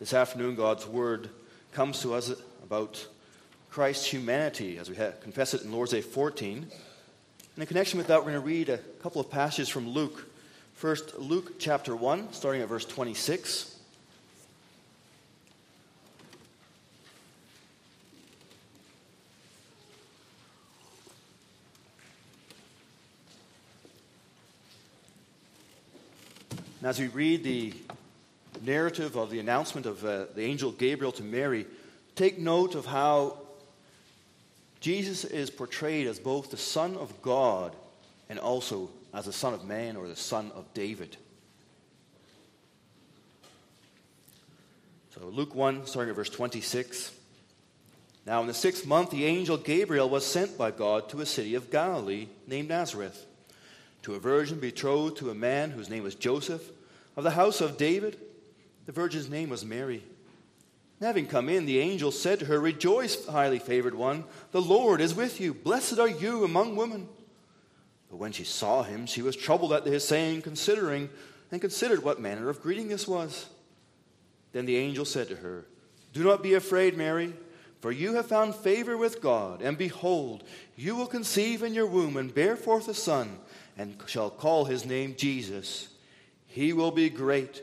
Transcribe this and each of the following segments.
This afternoon, God's Word comes to us about Christ's humanity as we confess it in Lord's Day 14. And in connection with that, we're going to read a couple of passages from Luke. First, Luke chapter 1, starting at verse 26. And as we read the narrative of the announcement of uh, the angel Gabriel to Mary, take note of how Jesus is portrayed as both the Son of God and also as the Son of Man or the Son of David. So, Luke 1, starting at verse 26. Now, in the sixth month, the angel Gabriel was sent by God to a city of Galilee named Nazareth to a virgin betrothed to a man whose name was Joseph, of the house of David. The virgin's name was Mary. And having come in, the angel said to her, Rejoice, highly favored one, the Lord is with you. Blessed are you among women. But when she saw him, she was troubled at his saying, considering, and considered what manner of greeting this was. Then the angel said to her, Do not be afraid, Mary, for you have found favor with God, and behold, you will conceive in your womb and bear forth a son and shall call his name Jesus. He will be great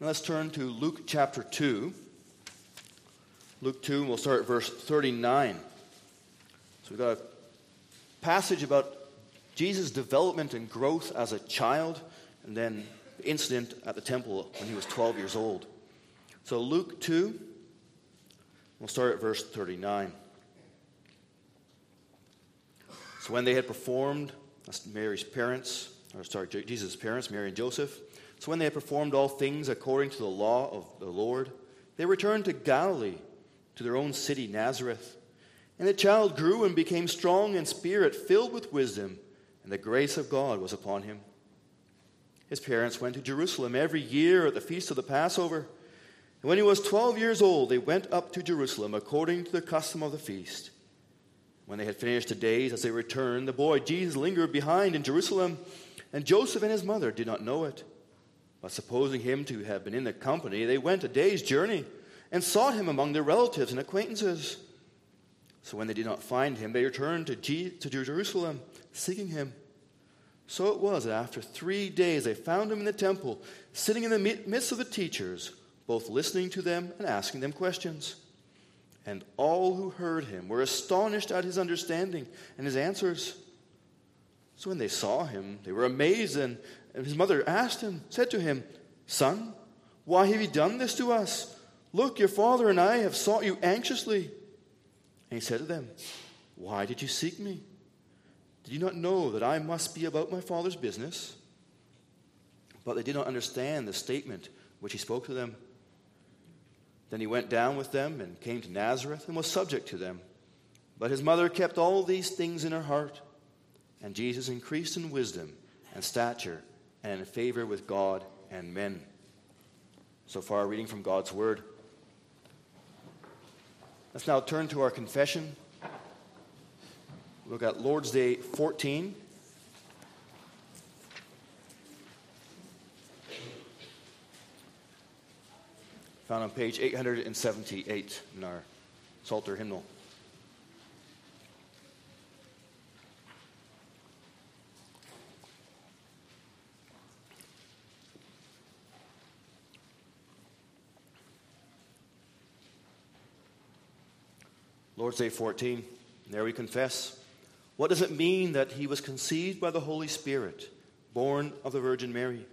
Now let's turn to Luke chapter 2. Luke 2, and we'll start at verse 39. So we've got a passage about Jesus' development and growth as a child, and then the incident at the temple when he was 12 years old. So Luke 2, we'll start at verse 39. So when they had performed, that's Mary's parents, or sorry, Jesus' parents, Mary and Joseph. So when they had performed all things according to the law of the Lord, they returned to Galilee, to their own city, Nazareth. And the child grew and became strong in spirit, filled with wisdom, and the grace of God was upon him. His parents went to Jerusalem every year at the feast of the Passover. And when he was 12 years old, they went up to Jerusalem according to the custom of the feast. When they had finished the days as they returned, the boy Jesus lingered behind in Jerusalem, and Joseph and his mother did not know it. But supposing him to have been in the company, they went a day's journey and sought him among their relatives and acquaintances. So when they did not find him, they returned to, to Jerusalem, seeking him. So it was that after three days they found him in the temple, sitting in the midst of the teachers, both listening to them and asking them questions. And all who heard him were astonished at his understanding and his answers. So when they saw him, they were amazed, and his mother asked him, said to him, Son, why have you done this to us? Look, your father and I have sought you anxiously. And he said to them, Why did you seek me? Did you not know that I must be about my father's business? But they did not understand the statement which he spoke to them. Then he went down with them and came to Nazareth and was subject to them. But his mother kept all these things in her heart. And Jesus increased in wisdom and stature and in favor with God and men. So far, reading from God's Word. Let's now turn to our confession. Look at Lord's Day 14. found on page 878 in our Psalter hymnal. Lord's Day 14, there we confess. What does it mean that he was conceived by the Holy Spirit, born of the Virgin Mary?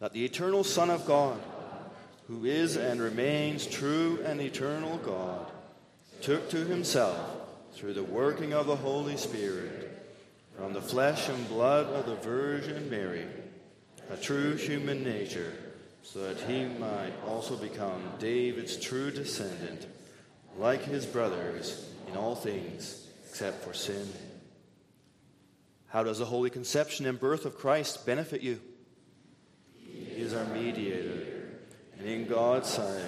That the eternal Son of God, who is and remains true and eternal God, took to himself, through the working of the Holy Spirit, from the flesh and blood of the Virgin Mary, a true human nature, so that he might also become David's true descendant, like his brothers in all things except for sin. How does the holy conception and birth of Christ benefit you? He is our mediator, and in God's sight,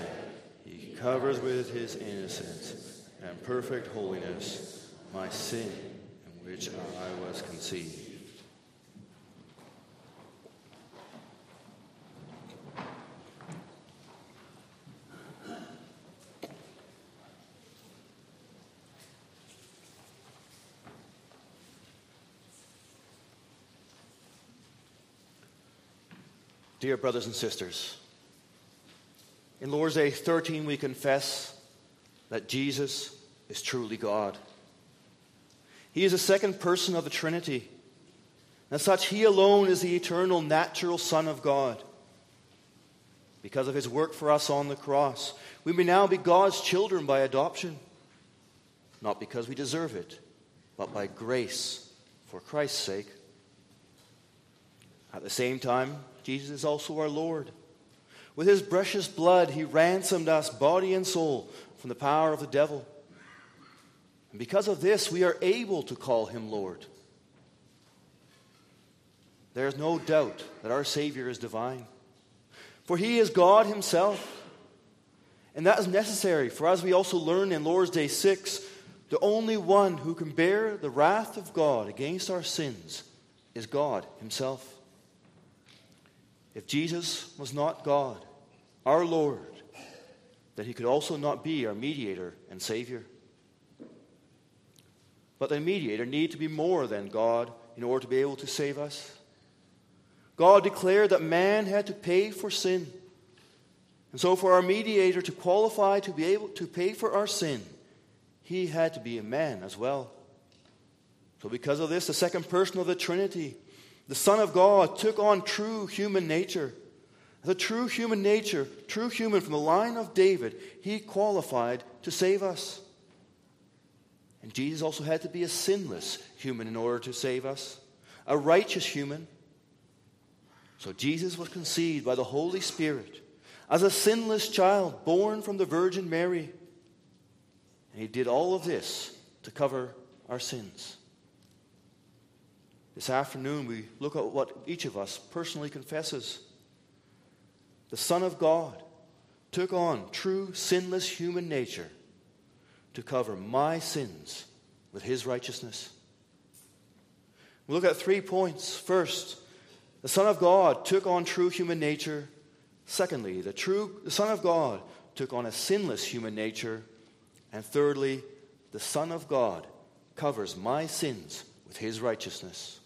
he covers with his innocence and perfect holiness my sin in which I was conceived. Dear brothers and sisters, in Lord's Day 13, we confess that Jesus is truly God. He is the second person of the Trinity. As such, He alone is the eternal, natural Son of God. Because of His work for us on the cross, we may now be God's children by adoption, not because we deserve it, but by grace for Christ's sake. At the same time, Jesus is also our Lord. With his precious blood, he ransomed us, body and soul, from the power of the devil. And because of this, we are able to call him Lord. There is no doubt that our Savior is divine, for he is God himself. And that is necessary, for as we also learn in Lord's Day 6, the only one who can bear the wrath of God against our sins is God himself. If Jesus was not God, our Lord, then he could also not be our mediator and Savior. But the mediator needed to be more than God in order to be able to save us. God declared that man had to pay for sin. And so, for our mediator to qualify to be able to pay for our sin, he had to be a man as well. So, because of this, the second person of the Trinity the Son of God took on true human nature. The true human nature, true human from the line of David, he qualified to save us. And Jesus also had to be a sinless human in order to save us, a righteous human. So Jesus was conceived by the Holy Spirit as a sinless child born from the Virgin Mary. And he did all of this to cover our sins. This afternoon, we look at what each of us personally confesses. The Son of God took on true sinless human nature to cover my sins with his righteousness. We look at three points. First, the Son of God took on true human nature. Secondly, the true the Son of God took on a sinless human nature. And thirdly, the Son of God covers my sins with his righteousness.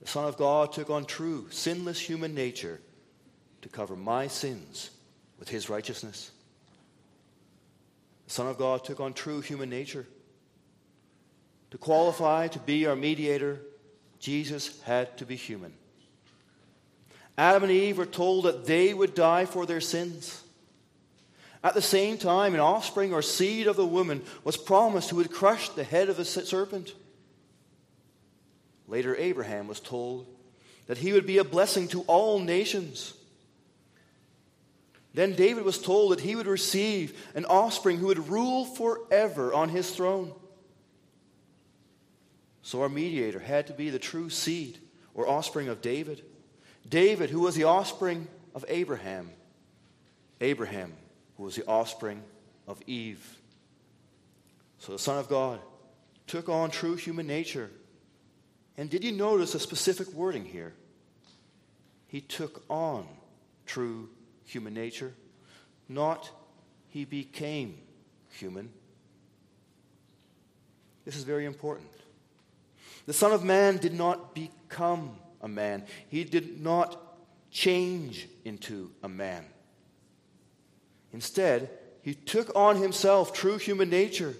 The Son of God took on true, sinless human nature to cover my sins with his righteousness. The Son of God took on true human nature. To qualify to be our mediator, Jesus had to be human. Adam and Eve were told that they would die for their sins. At the same time, an offspring or seed of the woman was promised who would crush the head of the serpent. Later, Abraham was told that he would be a blessing to all nations. Then David was told that he would receive an offspring who would rule forever on his throne. So our mediator had to be the true seed or offspring of David. David, who was the offspring of Abraham. Abraham, who was the offspring of Eve. So the Son of God took on true human nature and did you notice a specific wording here? He took on true human nature, not he became human. This is very important. The Son of Man did not become a man, he did not change into a man. Instead, he took on himself true human nature.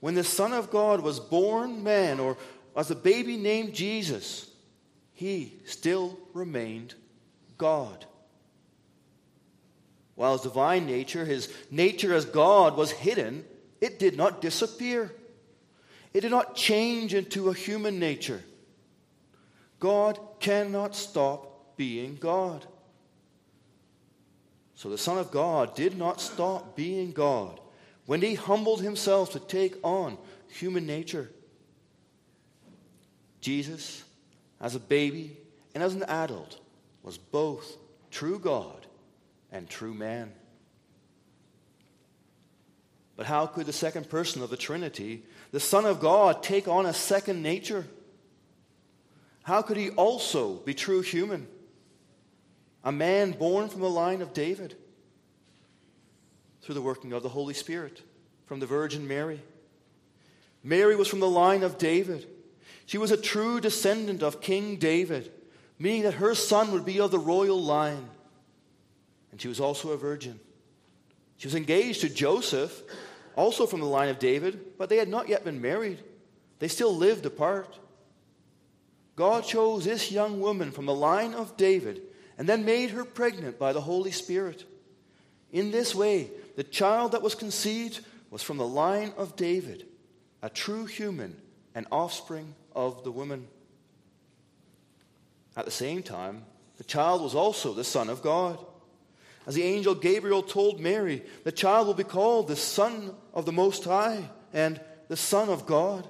When the Son of God was born man or as a baby named Jesus, he still remained God. While his divine nature, his nature as God, was hidden, it did not disappear. It did not change into a human nature. God cannot stop being God. So the Son of God did not stop being God when he humbled himself to take on human nature. Jesus, as a baby and as an adult, was both true God and true man. But how could the second person of the Trinity, the Son of God, take on a second nature? How could he also be true human? a man born from the line of David through the working of the Holy Spirit from the Virgin Mary. Mary was from the line of David. She was a true descendant of King David, meaning that her son would be of the royal line. And she was also a virgin. She was engaged to Joseph, also from the line of David, but they had not yet been married. They still lived apart. God chose this young woman from the line of David and then made her pregnant by the Holy Spirit. In this way, the child that was conceived was from the line of David, a true human and offspring of the woman. At the same time, the child was also the Son of God. As the angel Gabriel told Mary, the child will be called the Son of the Most High and the Son of God.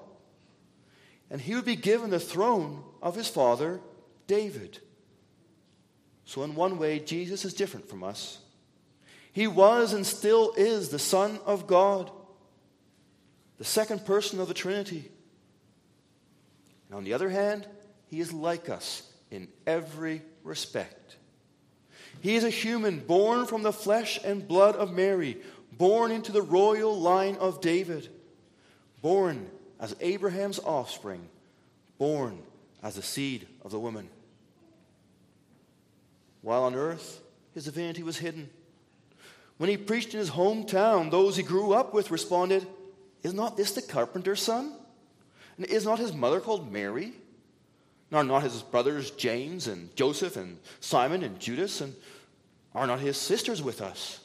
And he would be given the throne of his father, David. So, in one way, Jesus is different from us. He was and still is the Son of God, the second person of the Trinity. And on the other hand, he is like us in every respect. He is a human born from the flesh and blood of Mary, born into the royal line of David, born as Abraham's offspring, born as the seed of the woman. While on earth, his divinity was hidden. When he preached in his hometown, those he grew up with responded, Is not this the carpenter's son? And is not his mother called Mary? Are not his brothers James and Joseph and Simon and Judas? And are not his sisters with us?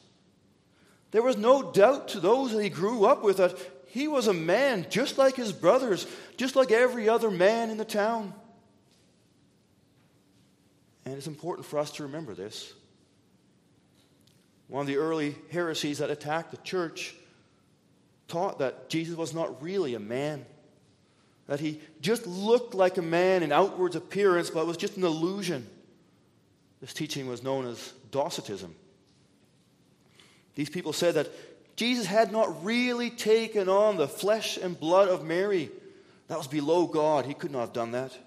There was no doubt to those that he grew up with that he was a man just like his brothers, just like every other man in the town. And it's important for us to remember this. One of the early heresies that attacked the church taught that Jesus was not really a man, that he just looked like a man in outward appearance, but was just an illusion. This teaching was known as Docetism. These people said that Jesus had not really taken on the flesh and blood of Mary. That was below God. He could not have done that.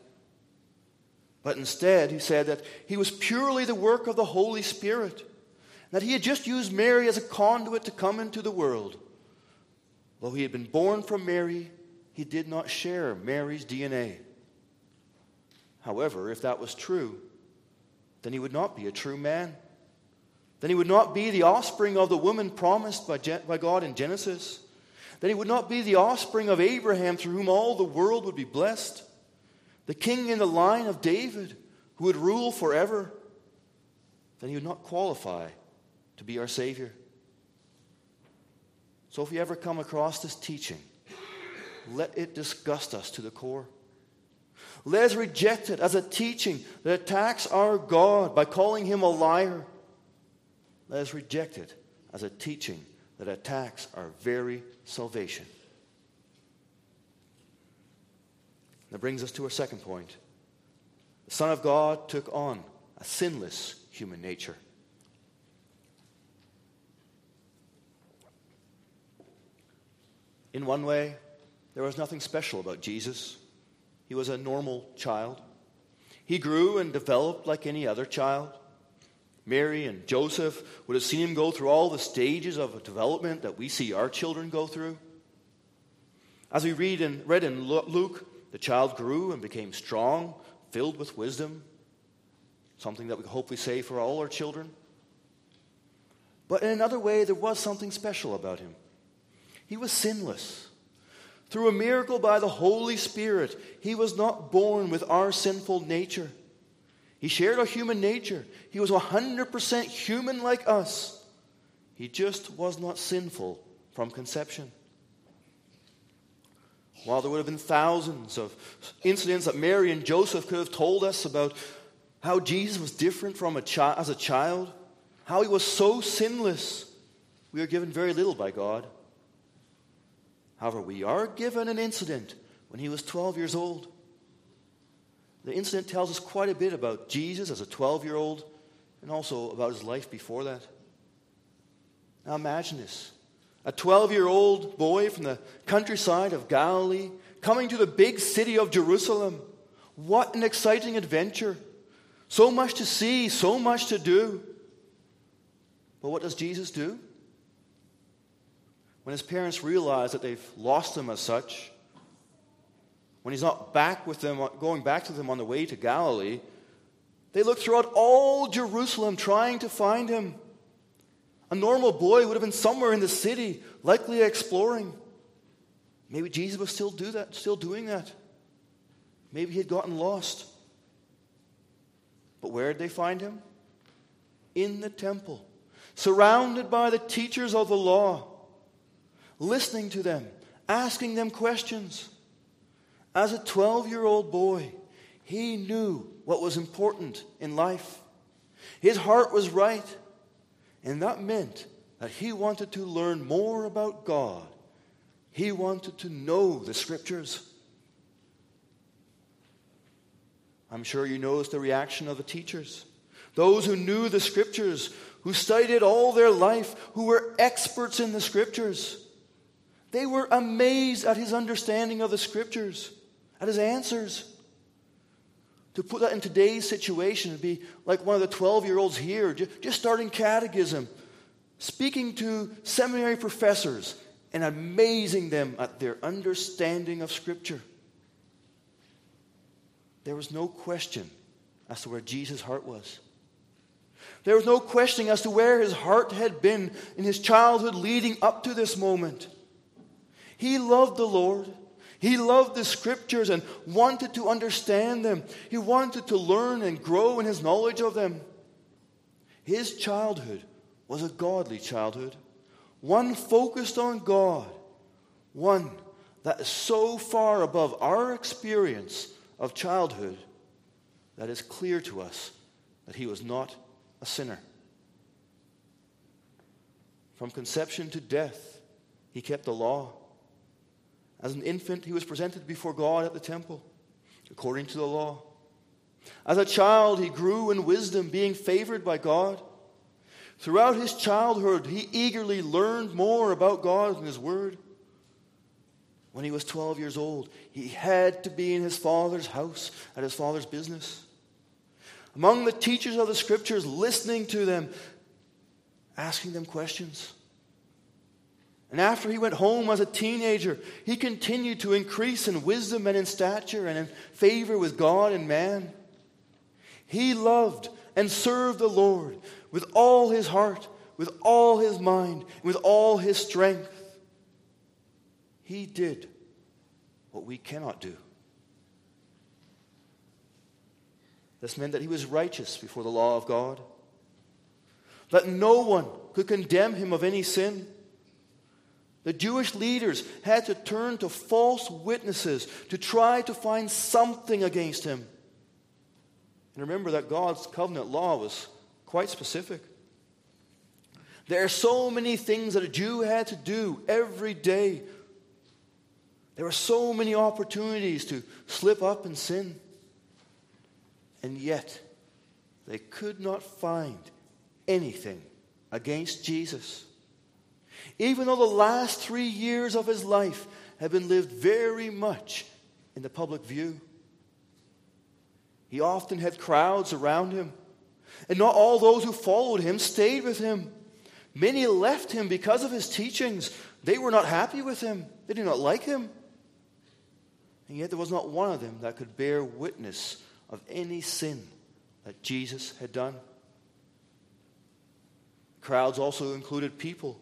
But instead, he said that he was purely the work of the Holy Spirit, that he had just used Mary as a conduit to come into the world. Though he had been born from Mary, he did not share Mary's DNA. However, if that was true, then he would not be a true man. Then he would not be the offspring of the woman promised by, by God in Genesis. Then he would not be the offspring of Abraham through whom all the world would be blessed the king in the line of David who would rule forever, then he would not qualify to be our Savior. So if you ever come across this teaching, let it disgust us to the core. Let us reject it as a teaching that attacks our God by calling him a liar. Let us reject it as a teaching that attacks our very salvation. That brings us to our second point. The Son of God took on a sinless human nature. In one way, there was nothing special about Jesus. He was a normal child. He grew and developed like any other child. Mary and Joseph would have seen him go through all the stages of development that we see our children go through. As we read in, read in Luke, the child grew and became strong, filled with wisdom, something that we hope we say for all our children. But in another way, there was something special about him. He was sinless. Through a miracle by the Holy Spirit, he was not born with our sinful nature. He shared our human nature. He was 100% human like us. He just was not sinful from conception. While there would have been thousands of incidents that Mary and Joseph could have told us about how Jesus was different from a chi- as a child, how he was so sinless, we are given very little by God. However, we are given an incident when he was 12 years old. The incident tells us quite a bit about Jesus as a 12 year old and also about his life before that. Now imagine this a 12 year old boy from the countryside of Galilee coming to the big city of Jerusalem. What an exciting adventure! So much to see, so much to do. But what does Jesus do? When his parents realize that they've lost him as such, when he's not back with them, going back to them on the way to Galilee, they look throughout all Jerusalem trying to find him. A normal boy would have been somewhere in the city, likely exploring. Maybe Jesus was still do that, still doing that. Maybe he had gotten lost. But where did they find him? In the temple, surrounded by the teachers of the law, listening to them, asking them questions. As a 12 year old boy, he knew what was important in life. His heart was right, and that meant that he wanted to learn more about God. He wanted to know the scriptures. I'm sure you noticed the reaction of the teachers. Those who knew the scriptures, who studied all their life, who were experts in the scriptures. They were amazed at his understanding of the scriptures, at his answers. To put that in today's situation, would be like one of the 12 year olds here, just starting catechism, speaking to seminary professors, and amazing them at their understanding of Scripture. There was no question as to where Jesus' heart was. There was no questioning as to where his heart had been in his childhood leading up to this moment. He loved the Lord. He loved the scriptures and wanted to understand them. He wanted to learn and grow in his knowledge of them. His childhood was a godly childhood, one focused on God, one that is so far above our experience of childhood that is clear to us that he was not a sinner. From conception to death, he kept the law. As an infant, he was presented before God at the temple, according to the law. As a child, he grew in wisdom, being favored by God. Throughout his childhood, he eagerly learned more about God and his word. When he was 12 years old, he had to be in his father's house at his father's business. Among the teachers of the scriptures, listening to them, asking them questions. And after he went home as a teenager, he continued to increase in wisdom and in stature and in favor with God and man. He loved and served the Lord with all his heart, with all his mind, with all his strength. He did what we cannot do. This meant that he was righteous before the law of God, that no one could condemn him of any sin. The Jewish leaders had to turn to false witnesses to try to find something against him. And remember that God's covenant law was quite specific. There are so many things that a Jew had to do every day. There were so many opportunities to slip up and sin. And yet, they could not find anything against Jesus even though the last three years of his life had been lived very much in the public view. He often had crowds around him, and not all those who followed him stayed with him. Many left him because of his teachings. They were not happy with him, they did not like him. And yet there was not one of them that could bear witness of any sin that Jesus had done. Crowds also included people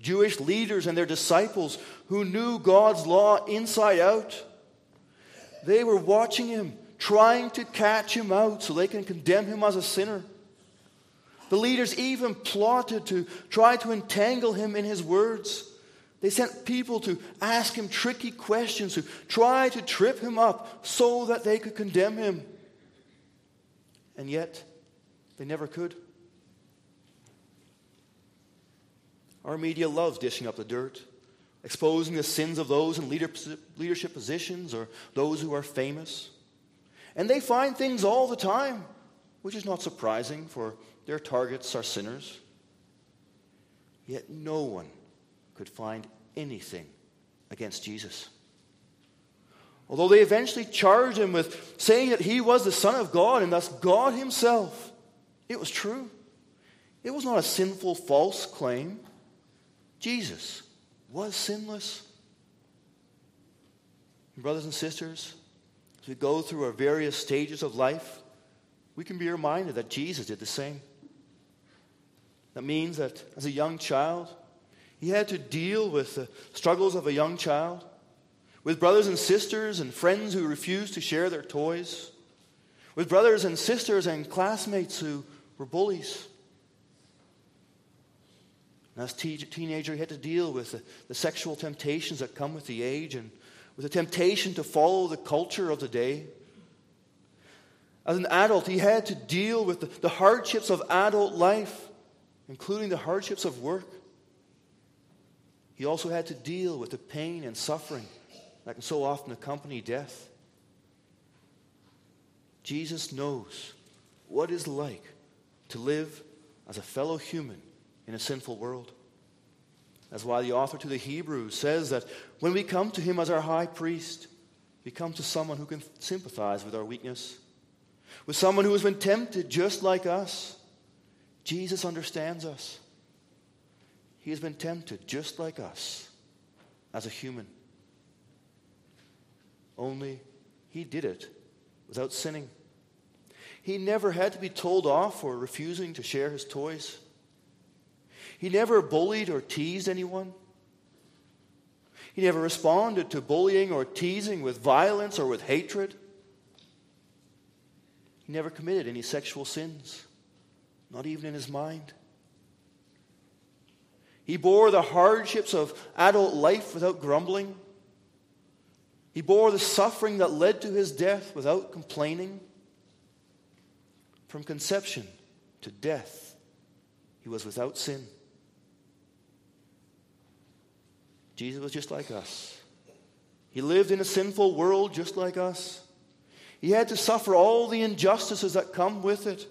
Jewish leaders and their disciples who knew God's law inside out. They were watching him, trying to catch him out so they can condemn him as a sinner. The leaders even plotted to try to entangle him in his words. They sent people to ask him tricky questions, to try to trip him up so that they could condemn him. and yet they never could. Our media loves dishing up the dirt, exposing the sins of those in leadership positions or those who are famous. And they find things all the time, which is not surprising, for their targets are sinners. Yet no one could find anything against Jesus. Although they eventually charged him with saying that he was the Son of God and thus God Himself, it was true. It was not a sinful, false claim. Jesus was sinless. Brothers and sisters, as we go through our various stages of life, we can be reminded that Jesus did the same. That means that as a young child, he had to deal with the struggles of a young child with brothers and sisters and friends who refused to share their toys, with brothers and sisters and classmates who were bullies. And as a teenager, he had to deal with the, the sexual temptations that come with the age and with the temptation to follow the culture of the day. As an adult, he had to deal with the, the hardships of adult life, including the hardships of work. He also had to deal with the pain and suffering that can so often accompany death. Jesus knows what it's like to live as a fellow human in a sinful world. That's why the author to the Hebrews says that when we come to him as our high priest, we come to someone who can sympathize with our weakness, with someone who has been tempted just like us. Jesus understands us. He has been tempted just like us as a human. Only he did it without sinning. He never had to be told off for refusing to share his toys. He never bullied or teased anyone. He never responded to bullying or teasing with violence or with hatred. He never committed any sexual sins, not even in his mind. He bore the hardships of adult life without grumbling. He bore the suffering that led to his death without complaining. From conception to death, he was without sin. Jesus was just like us. He lived in a sinful world just like us. He had to suffer all the injustices that come with it.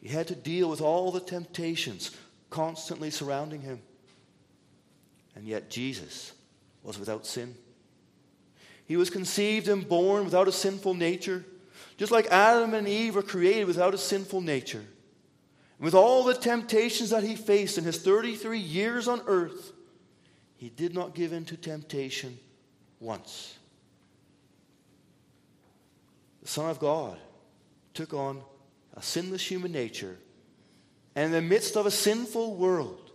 He had to deal with all the temptations constantly surrounding him. And yet, Jesus was without sin. He was conceived and born without a sinful nature, just like Adam and Eve were created without a sinful nature. And with all the temptations that he faced in his 33 years on earth, he did not give in to temptation once. The Son of God took on a sinless human nature, and in the midst of a sinful world,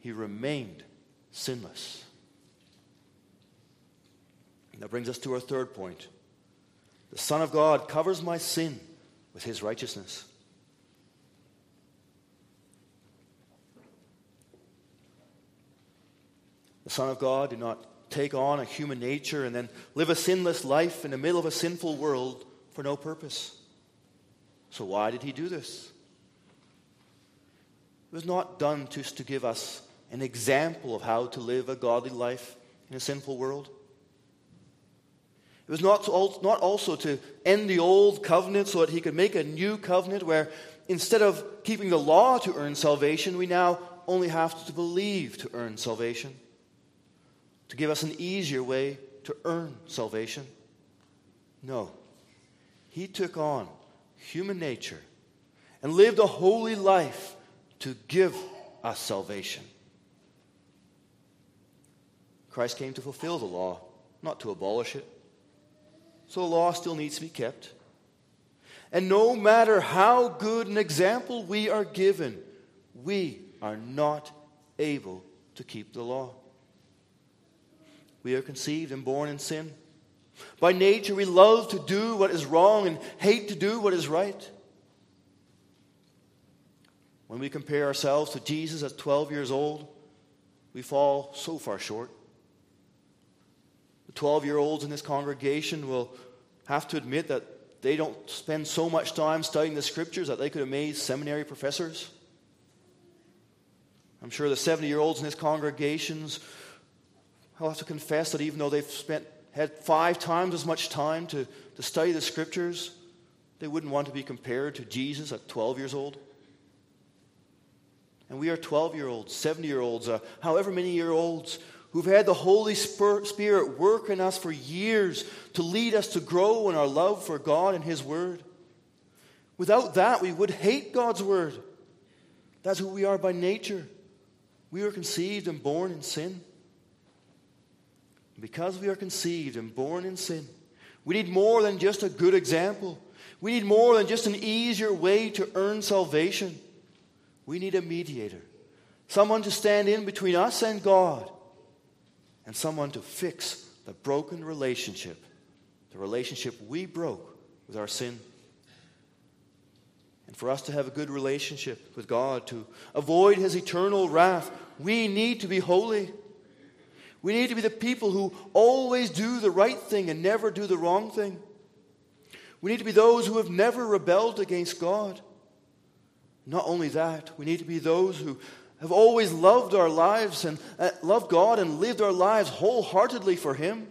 he remained sinless. That brings us to our third point. The Son of God covers my sin with his righteousness. Son of God did not take on a human nature and then live a sinless life in the middle of a sinful world for no purpose. So, why did he do this? It was not done just to give us an example of how to live a godly life in a sinful world. It was not, to, not also to end the old covenant so that he could make a new covenant where instead of keeping the law to earn salvation, we now only have to believe to earn salvation. To give us an easier way to earn salvation. No. He took on human nature and lived a holy life to give us salvation. Christ came to fulfill the law, not to abolish it. So the law still needs to be kept. And no matter how good an example we are given, we are not able to keep the law. We are conceived and born in sin. By nature, we love to do what is wrong and hate to do what is right. When we compare ourselves to Jesus at 12 years old, we fall so far short. The 12 year olds in this congregation will have to admit that they don't spend so much time studying the scriptures that they could amaze seminary professors? I'm sure the 70 year olds in this congregations I'll have to confess that even though they've spent had five times as much time to, to study the scriptures, they wouldn't want to be compared to Jesus at 12 years old. And we are 12 year olds, 70 year olds, uh, however many year olds who've had the Holy Spirit work in us for years to lead us to grow in our love for God and His Word. Without that, we would hate God's Word. That's who we are by nature. We were conceived and born in sin. Because we are conceived and born in sin, we need more than just a good example. We need more than just an easier way to earn salvation. We need a mediator, someone to stand in between us and God, and someone to fix the broken relationship, the relationship we broke with our sin. And for us to have a good relationship with God, to avoid His eternal wrath, we need to be holy. We need to be the people who always do the right thing and never do the wrong thing. We need to be those who have never rebelled against God. Not only that, we need to be those who have always loved our lives and uh, loved God and lived our lives wholeheartedly for Him.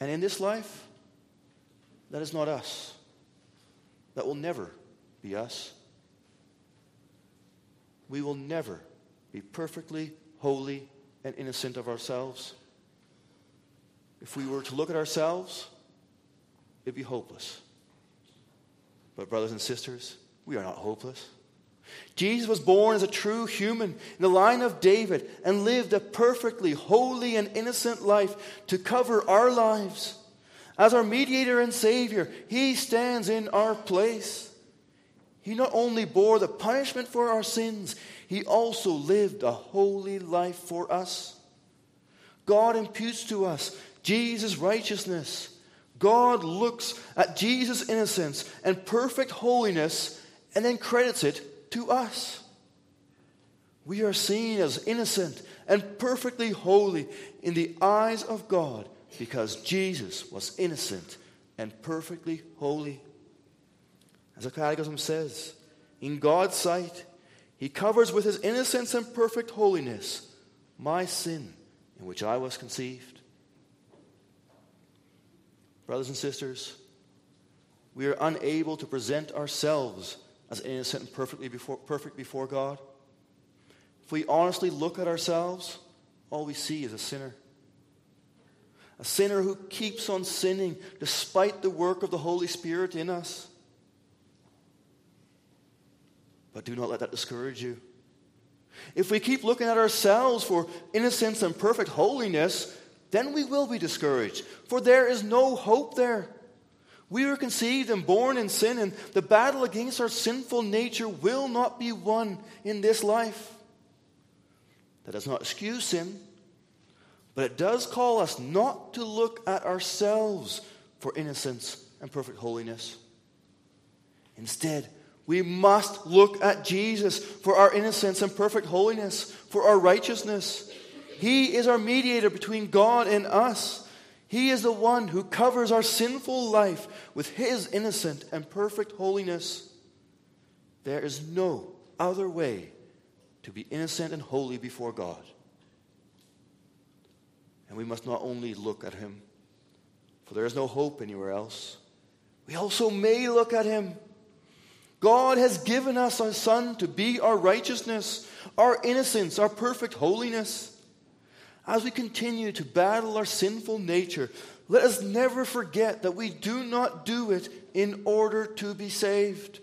And in this life, that is not us. That will never be us. We will never be perfectly holy and innocent of ourselves. If we were to look at ourselves, it'd be hopeless. But, brothers and sisters, we are not hopeless. Jesus was born as a true human in the line of David and lived a perfectly holy and innocent life to cover our lives. As our mediator and Savior, He stands in our place. He not only bore the punishment for our sins, he also lived a holy life for us. God imputes to us Jesus' righteousness. God looks at Jesus' innocence and perfect holiness and then credits it to us. We are seen as innocent and perfectly holy in the eyes of God because Jesus was innocent and perfectly holy. As the Catechism says, in God's sight, he covers with his innocence and perfect holiness my sin in which I was conceived. Brothers and sisters, we are unable to present ourselves as innocent and perfectly before, perfect before God. If we honestly look at ourselves, all we see is a sinner. A sinner who keeps on sinning despite the work of the Holy Spirit in us. But do not let that discourage you. If we keep looking at ourselves for innocence and perfect holiness, then we will be discouraged, for there is no hope there. We were conceived and born in sin, and the battle against our sinful nature will not be won in this life. That does not excuse sin, but it does call us not to look at ourselves for innocence and perfect holiness. Instead, we must look at Jesus for our innocence and perfect holiness, for our righteousness. He is our mediator between God and us. He is the one who covers our sinful life with His innocent and perfect holiness. There is no other way to be innocent and holy before God. And we must not only look at Him, for there is no hope anywhere else, we also may look at Him God has given us a Son to be our righteousness, our innocence, our perfect holiness. As we continue to battle our sinful nature, let us never forget that we do not do it in order to be saved.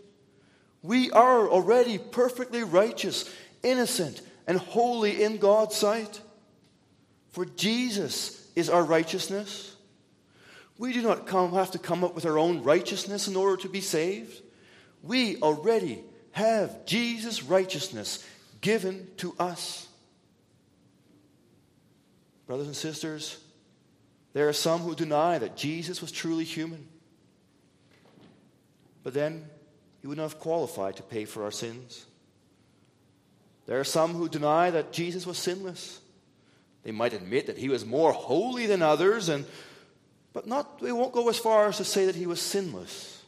We are already perfectly righteous, innocent, and holy in God's sight. For Jesus is our righteousness. We do not come, have to come up with our own righteousness in order to be saved. We already have Jesus' righteousness given to us. Brothers and sisters, there are some who deny that Jesus was truly human. But then he would not have qualified to pay for our sins. There are some who deny that Jesus was sinless. They might admit that he was more holy than others and But not, they won't go as far as to say that he was sinless.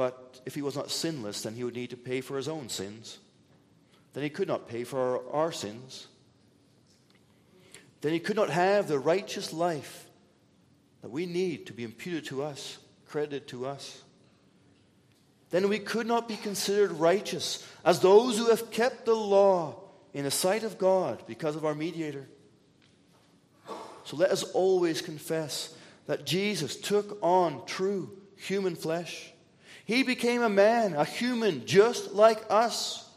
But if he was not sinless, then he would need to pay for his own sins. Then he could not pay for our, our sins. Then he could not have the righteous life that we need to be imputed to us, credited to us. Then we could not be considered righteous as those who have kept the law in the sight of God because of our mediator. So let us always confess that Jesus took on true human flesh. He became a man, a human, just like us.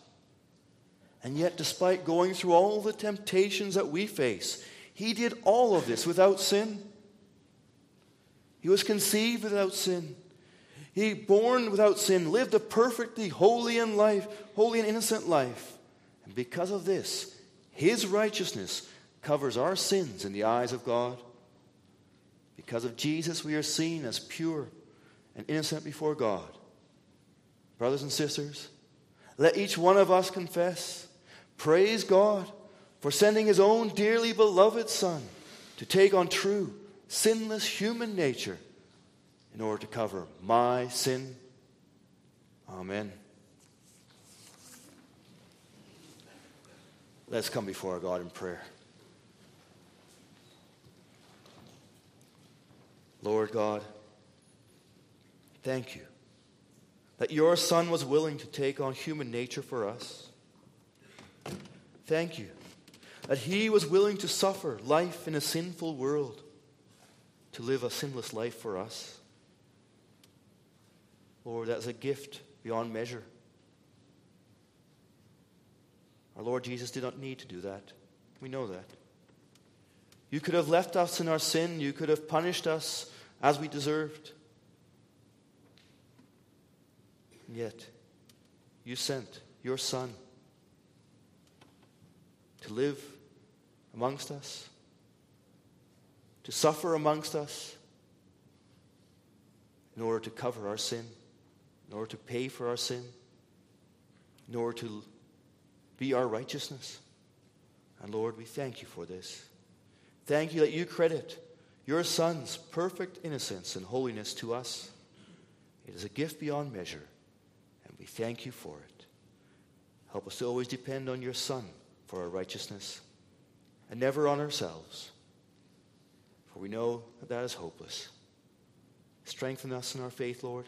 And yet, despite going through all the temptations that we face, he did all of this without sin. He was conceived without sin. He born without sin, lived a perfectly holy and life, holy and innocent life. And because of this, his righteousness covers our sins in the eyes of God. Because of Jesus, we are seen as pure and innocent before God. Brothers and sisters, let each one of us confess, praise God for sending his own dearly beloved Son to take on true, sinless human nature in order to cover my sin. Amen. Let's come before our God in prayer. Lord God, thank you that your Son was willing to take on human nature for us. Thank you that he was willing to suffer life in a sinful world to live a sinless life for us. Lord, that's a gift beyond measure. Our Lord Jesus did not need to do that. We know that. You could have left us in our sin, you could have punished us as we deserved. And yet, you sent your Son to live amongst us, to suffer amongst us, in order to cover our sin, in order to pay for our sin, in order to be our righteousness. And Lord, we thank you for this. Thank you that you credit your Son's perfect innocence and holiness to us. It is a gift beyond measure, we thank you for it. Help us to always depend on your Son for our righteousness and never on ourselves, for we know that that is hopeless. Strengthen us in our faith, Lord.